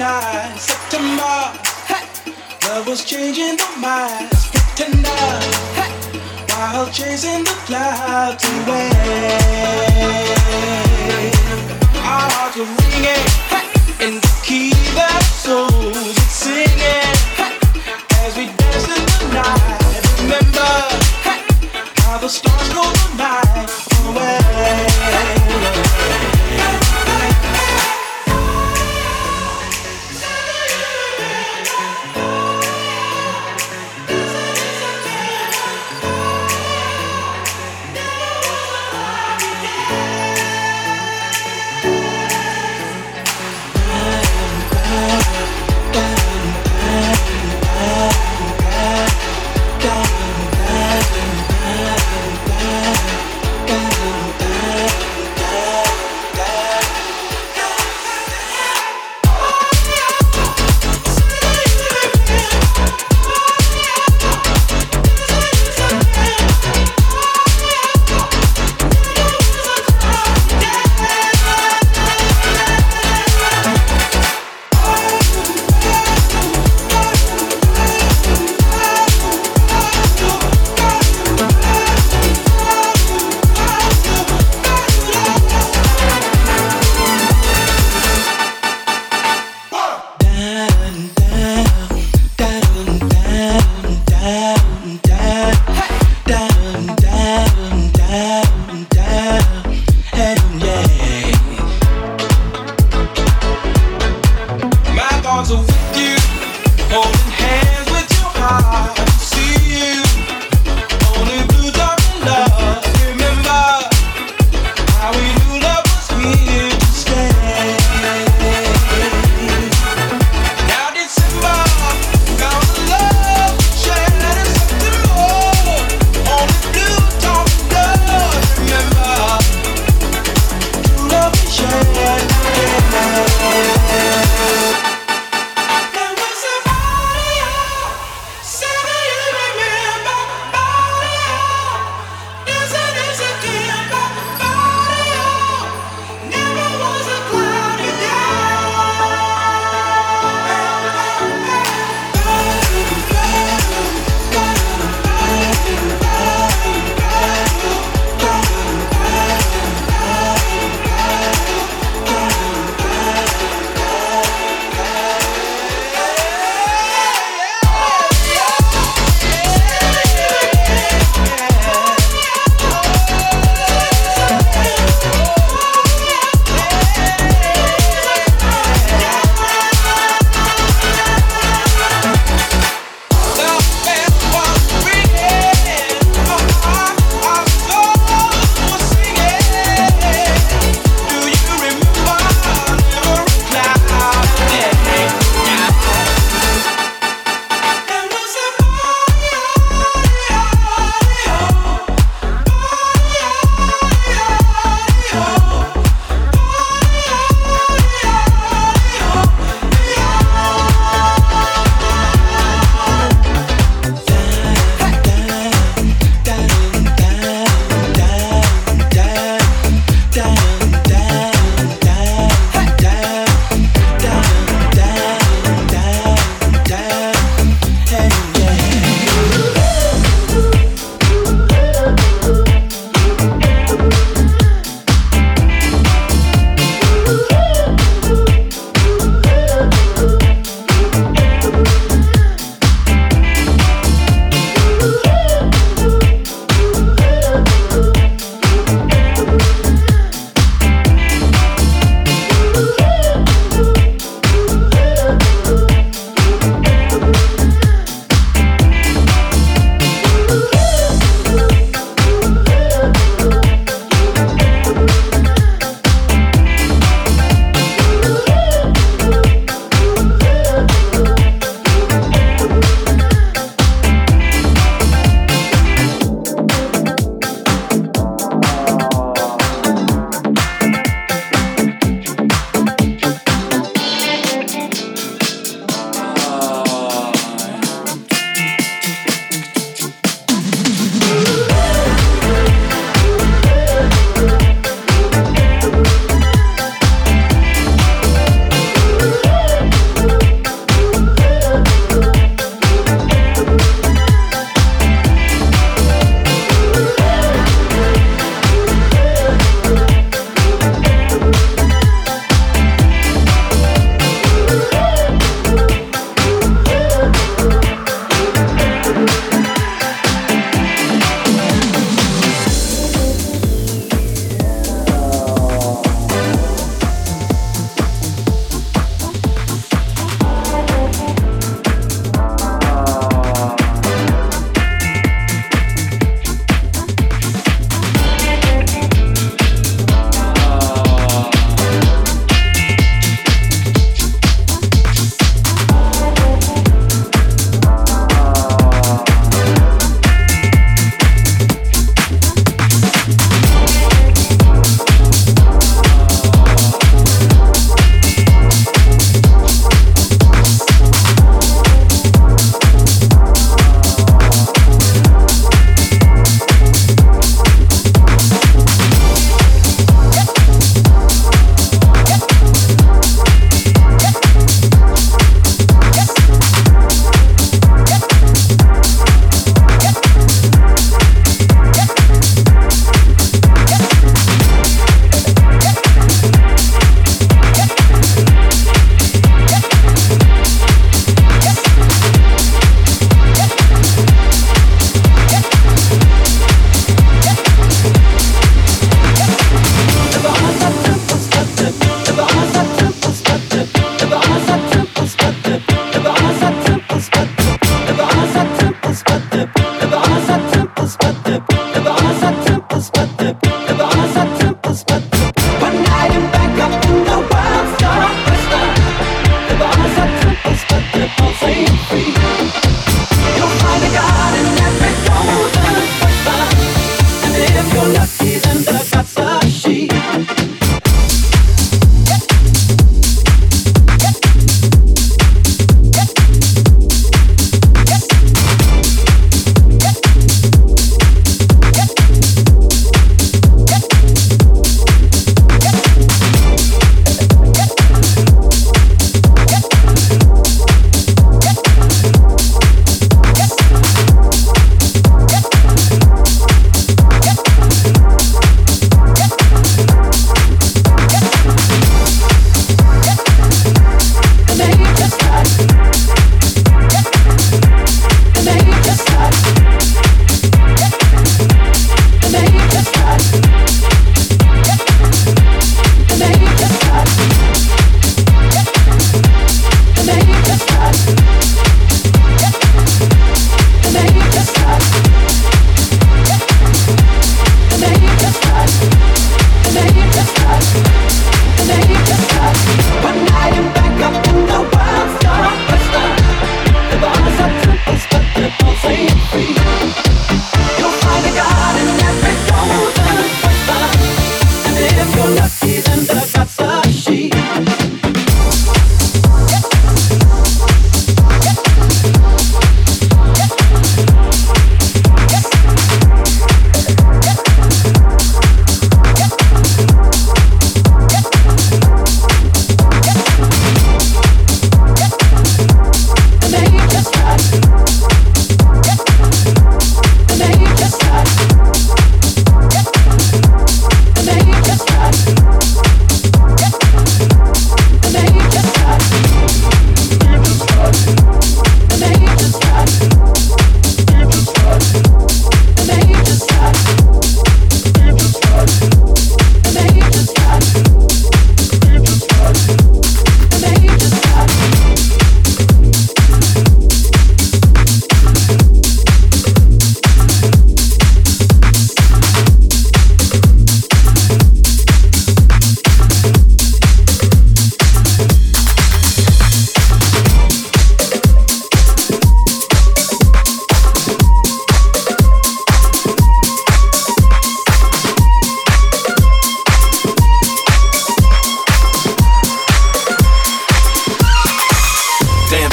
night, September. Hey, love was changing the minds, pretender. Hey, while chasing the clouds away. Our hearts were ringing. Hey, in the key that souls are singing. As we dance in the night. Remember. How the stars go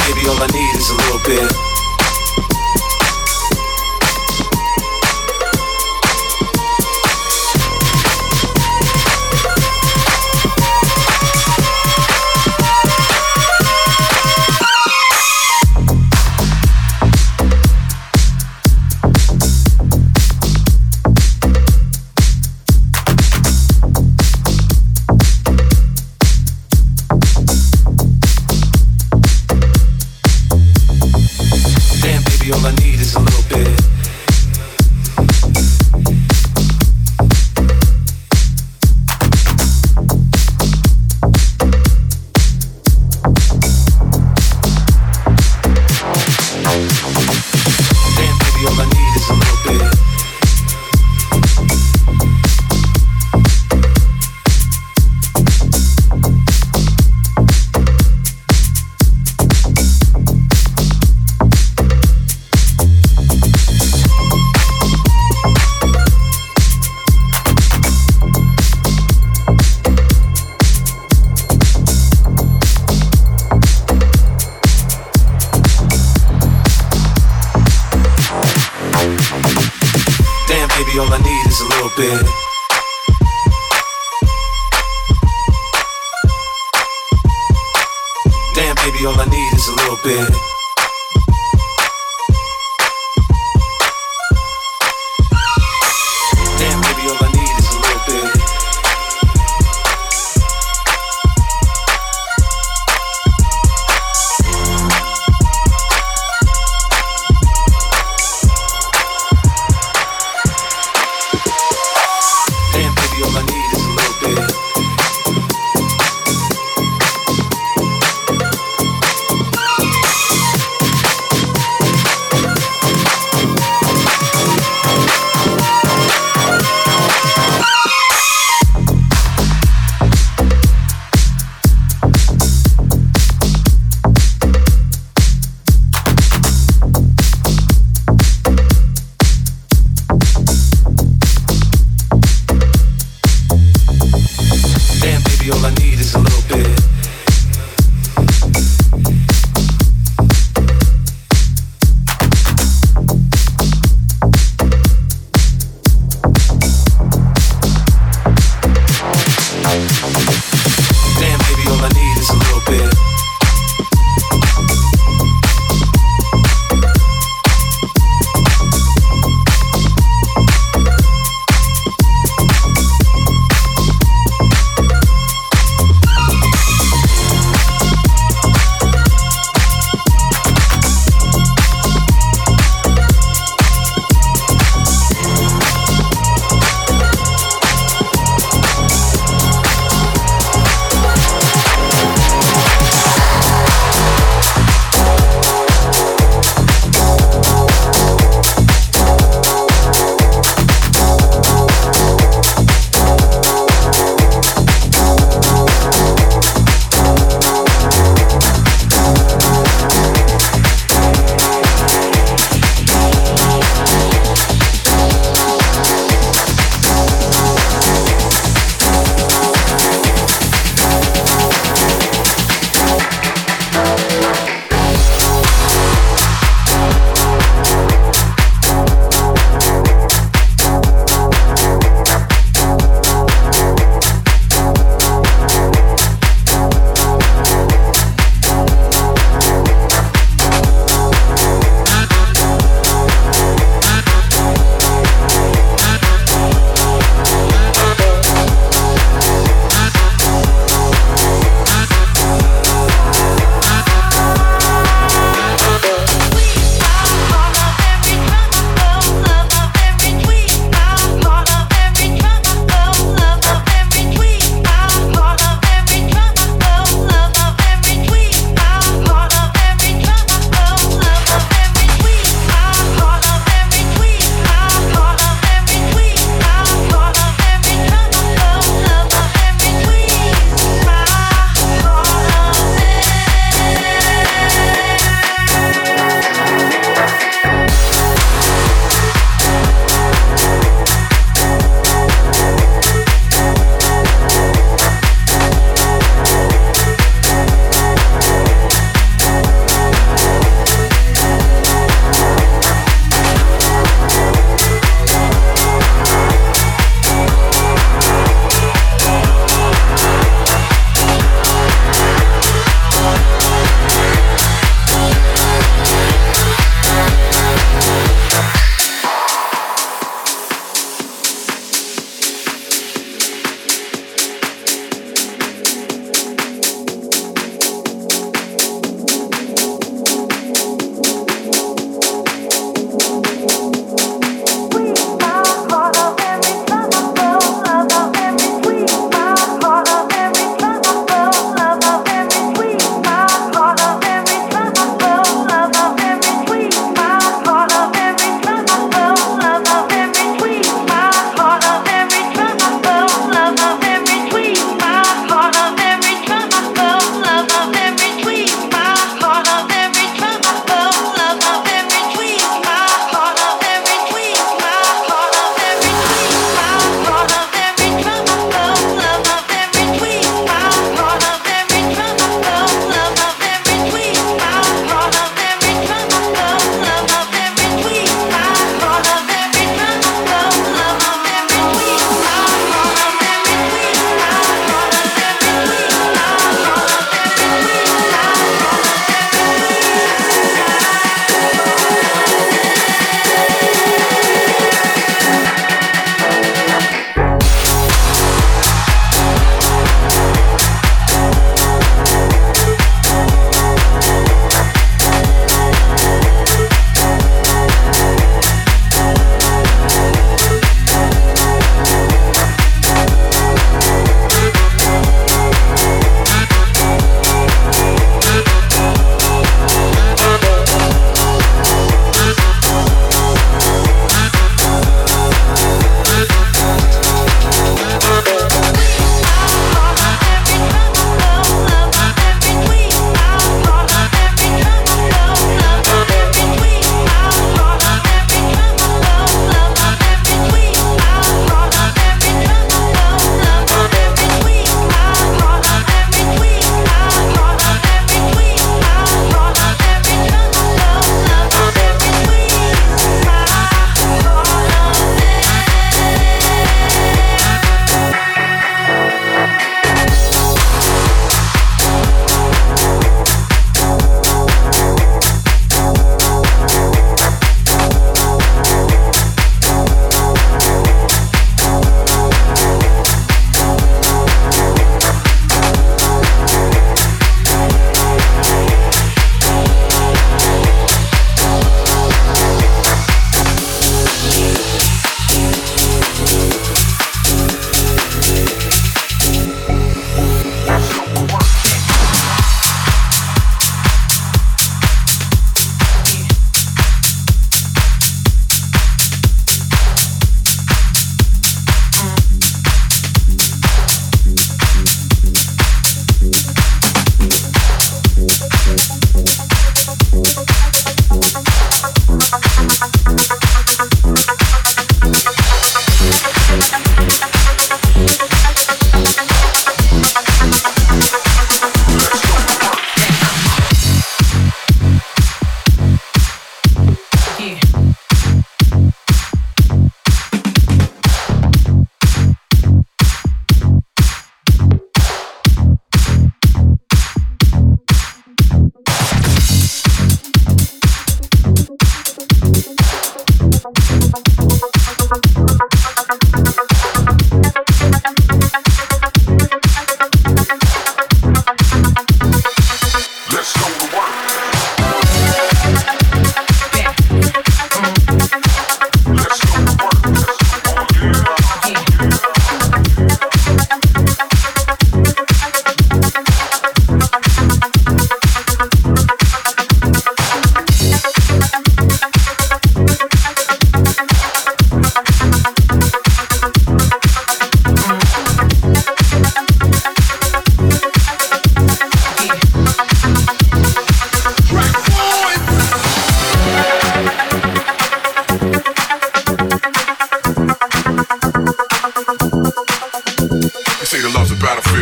Maybe all I need is a little bit.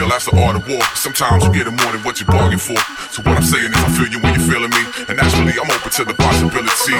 that's the art of war. Sometimes you get more than what you bargain for. So what I'm saying is I feel you when you're feeling me. And naturally, I'm open to the possibility.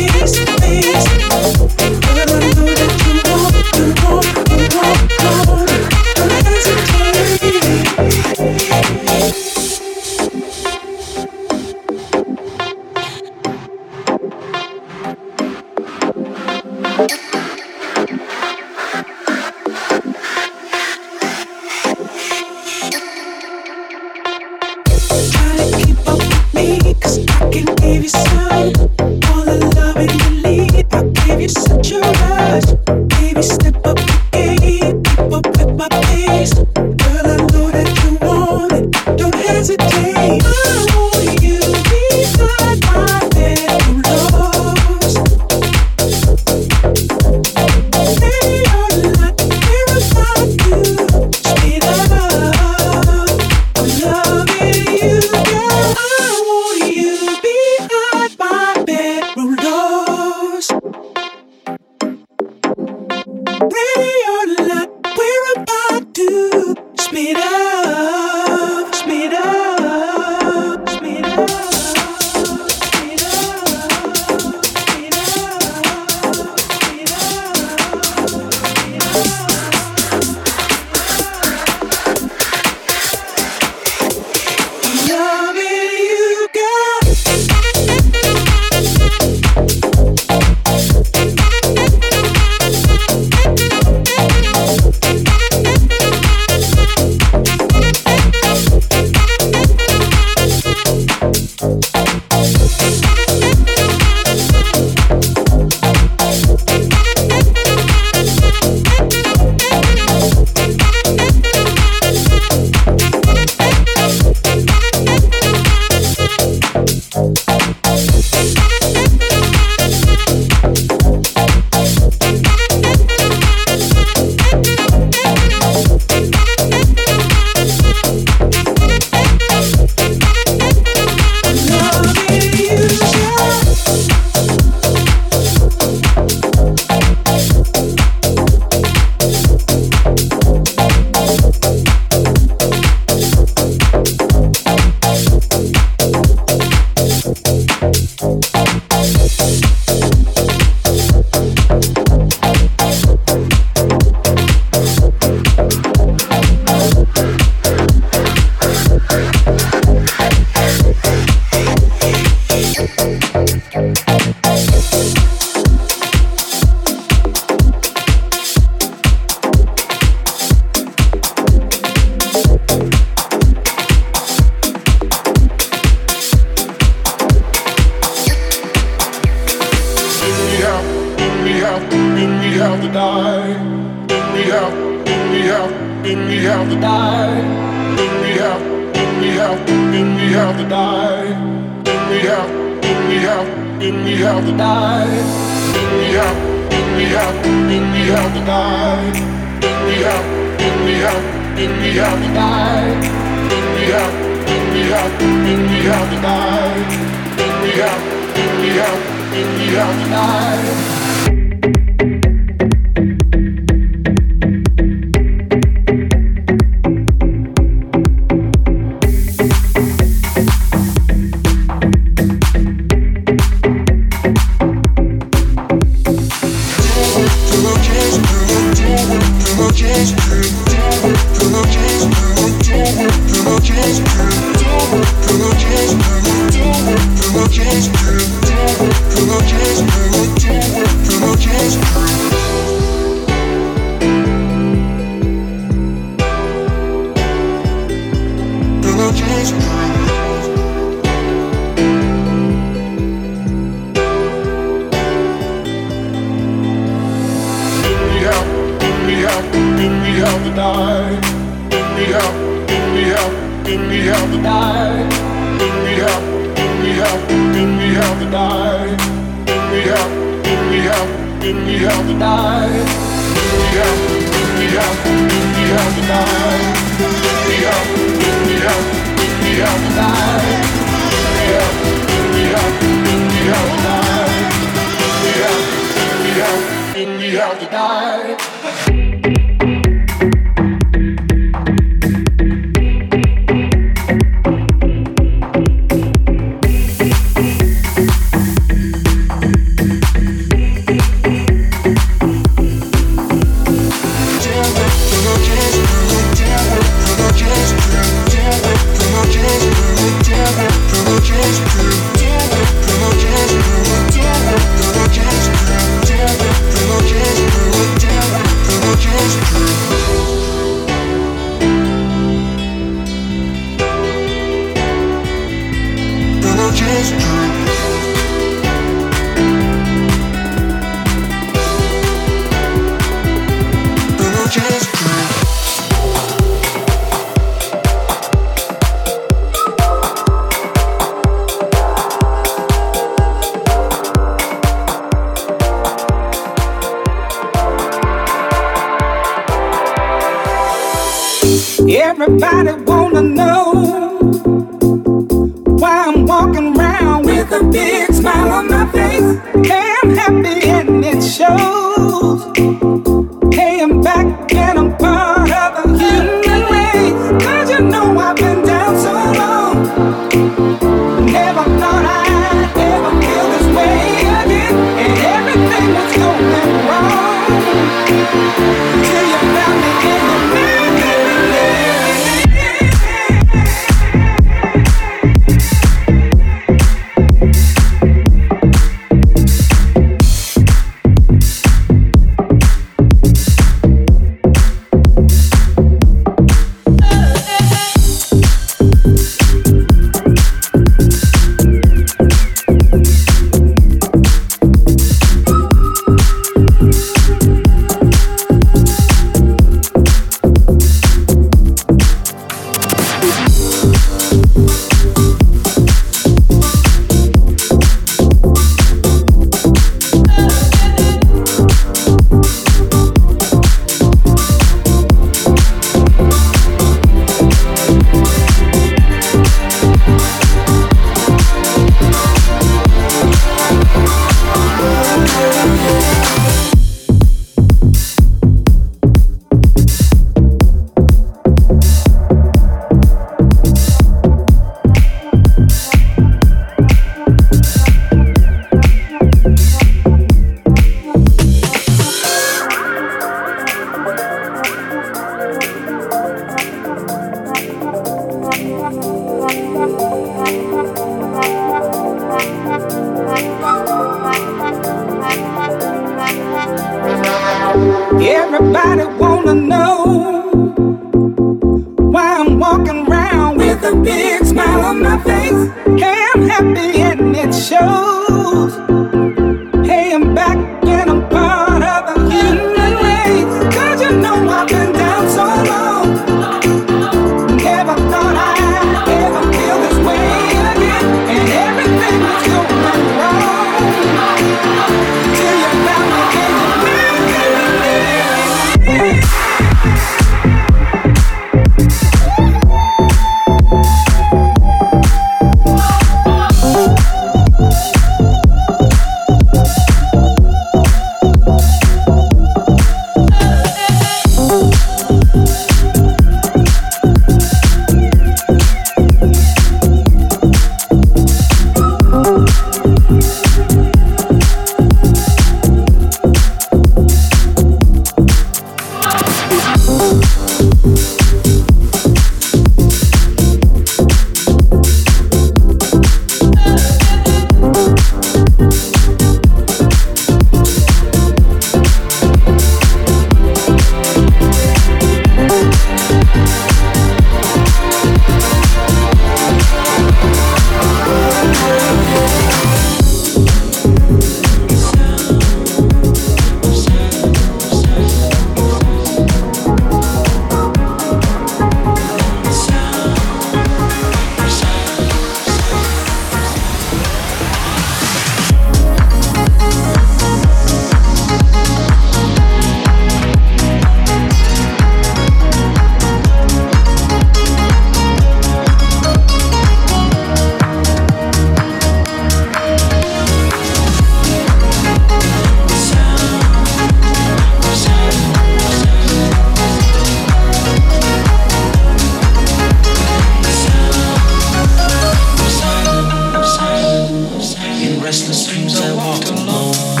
restless dreams I walked alone.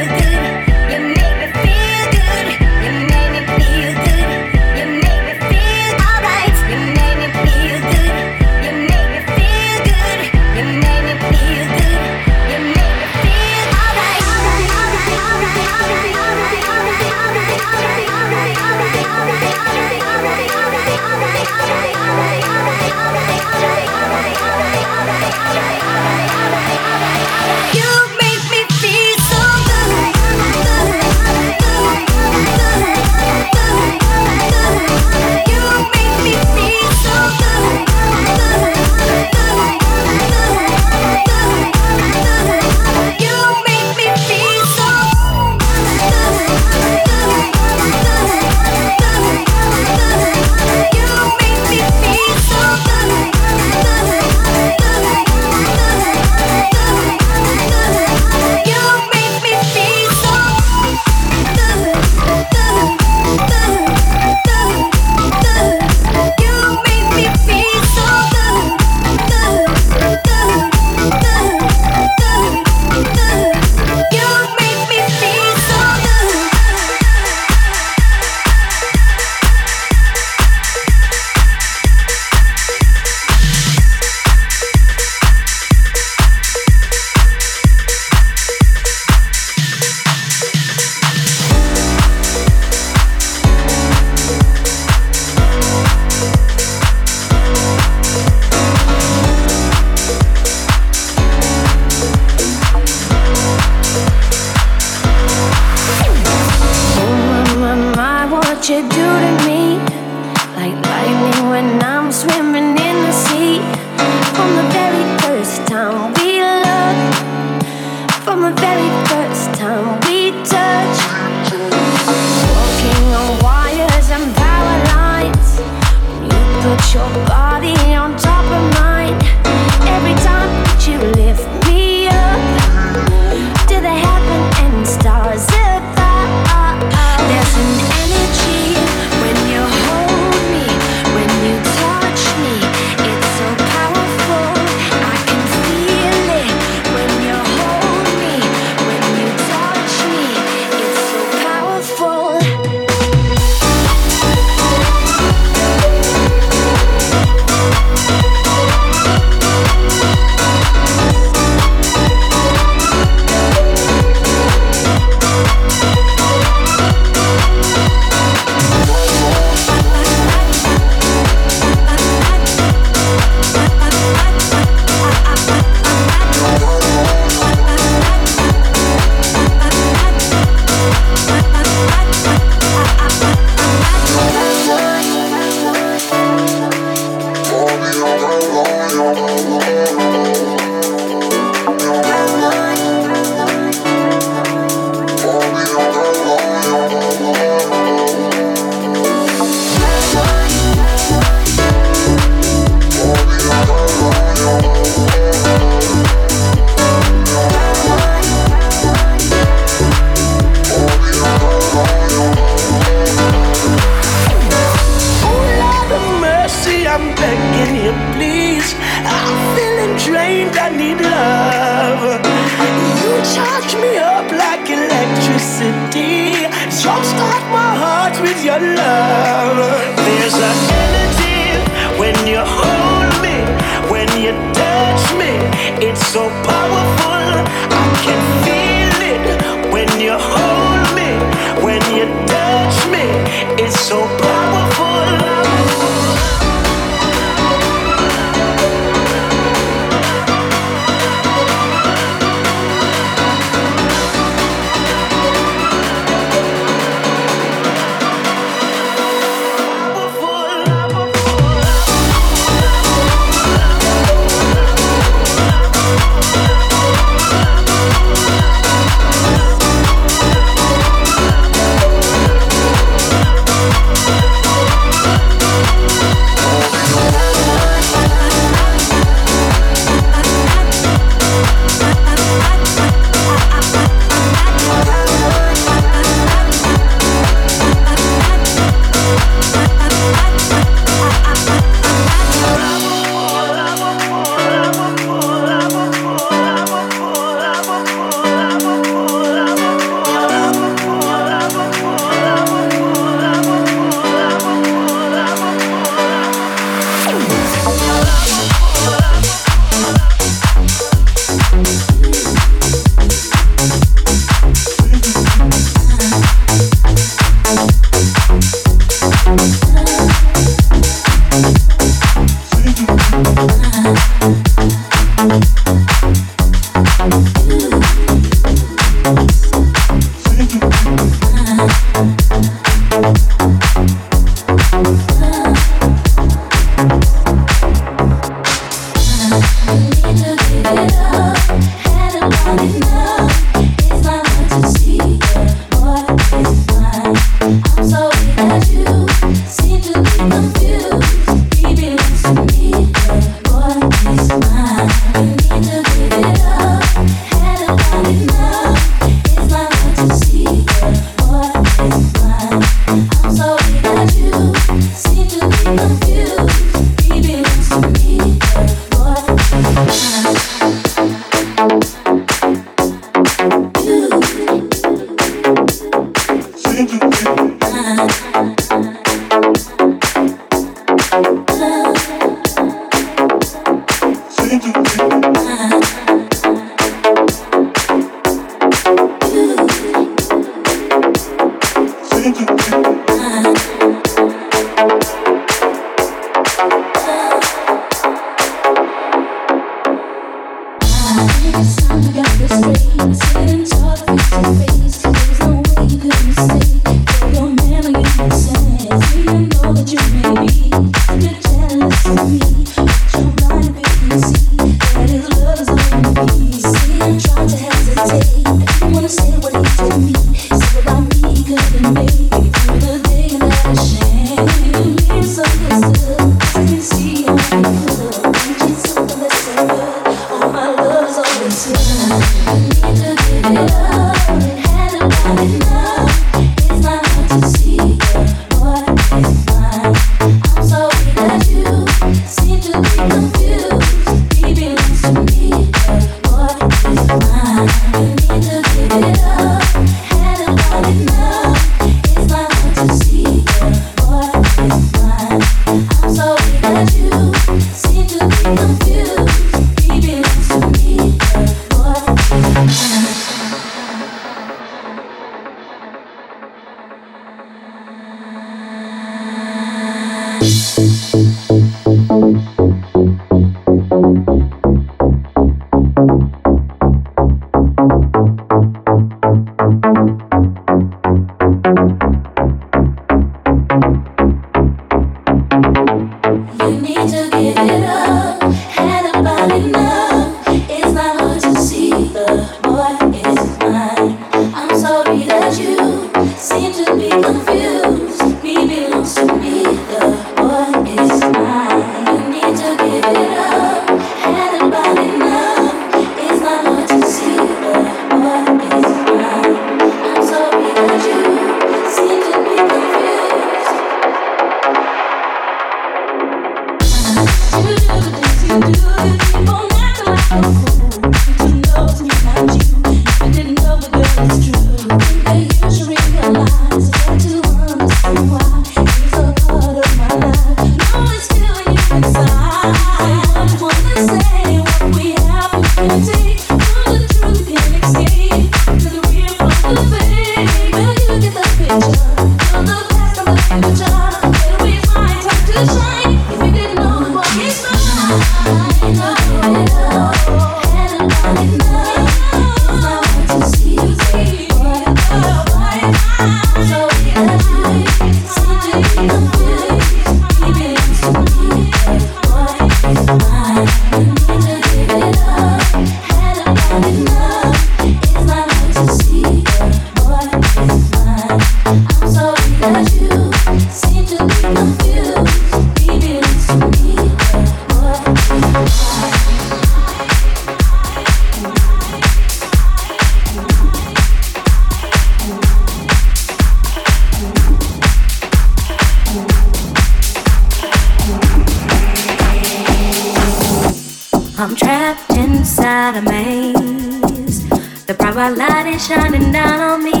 flames. The bright white light is shining down on me.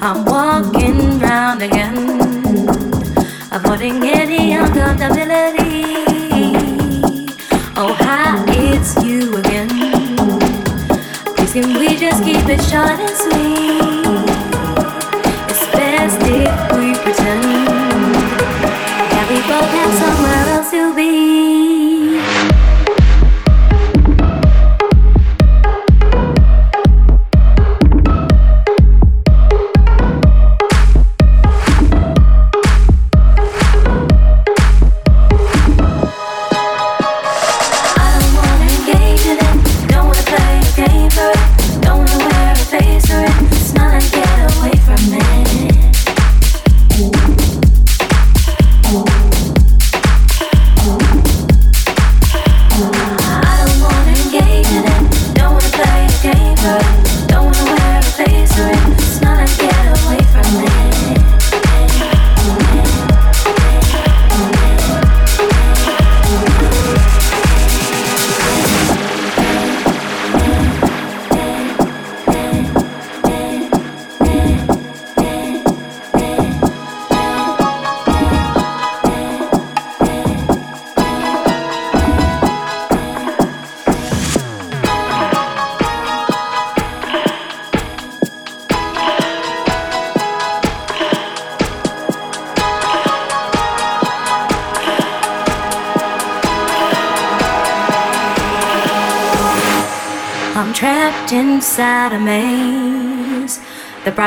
I'm walking round again, avoiding any uncomfortability. Oh, hi, it's you again. Please, can we just keep it short and sweet? It's best if we pretend that we both have somewhere.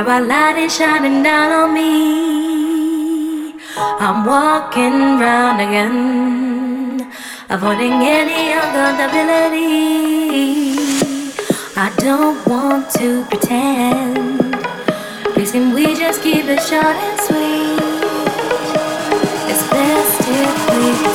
bright white light is shining down on me. I'm walking round again, avoiding any uncomfortability. I don't want to pretend. Please can we just keep it short and sweet? It's best if we.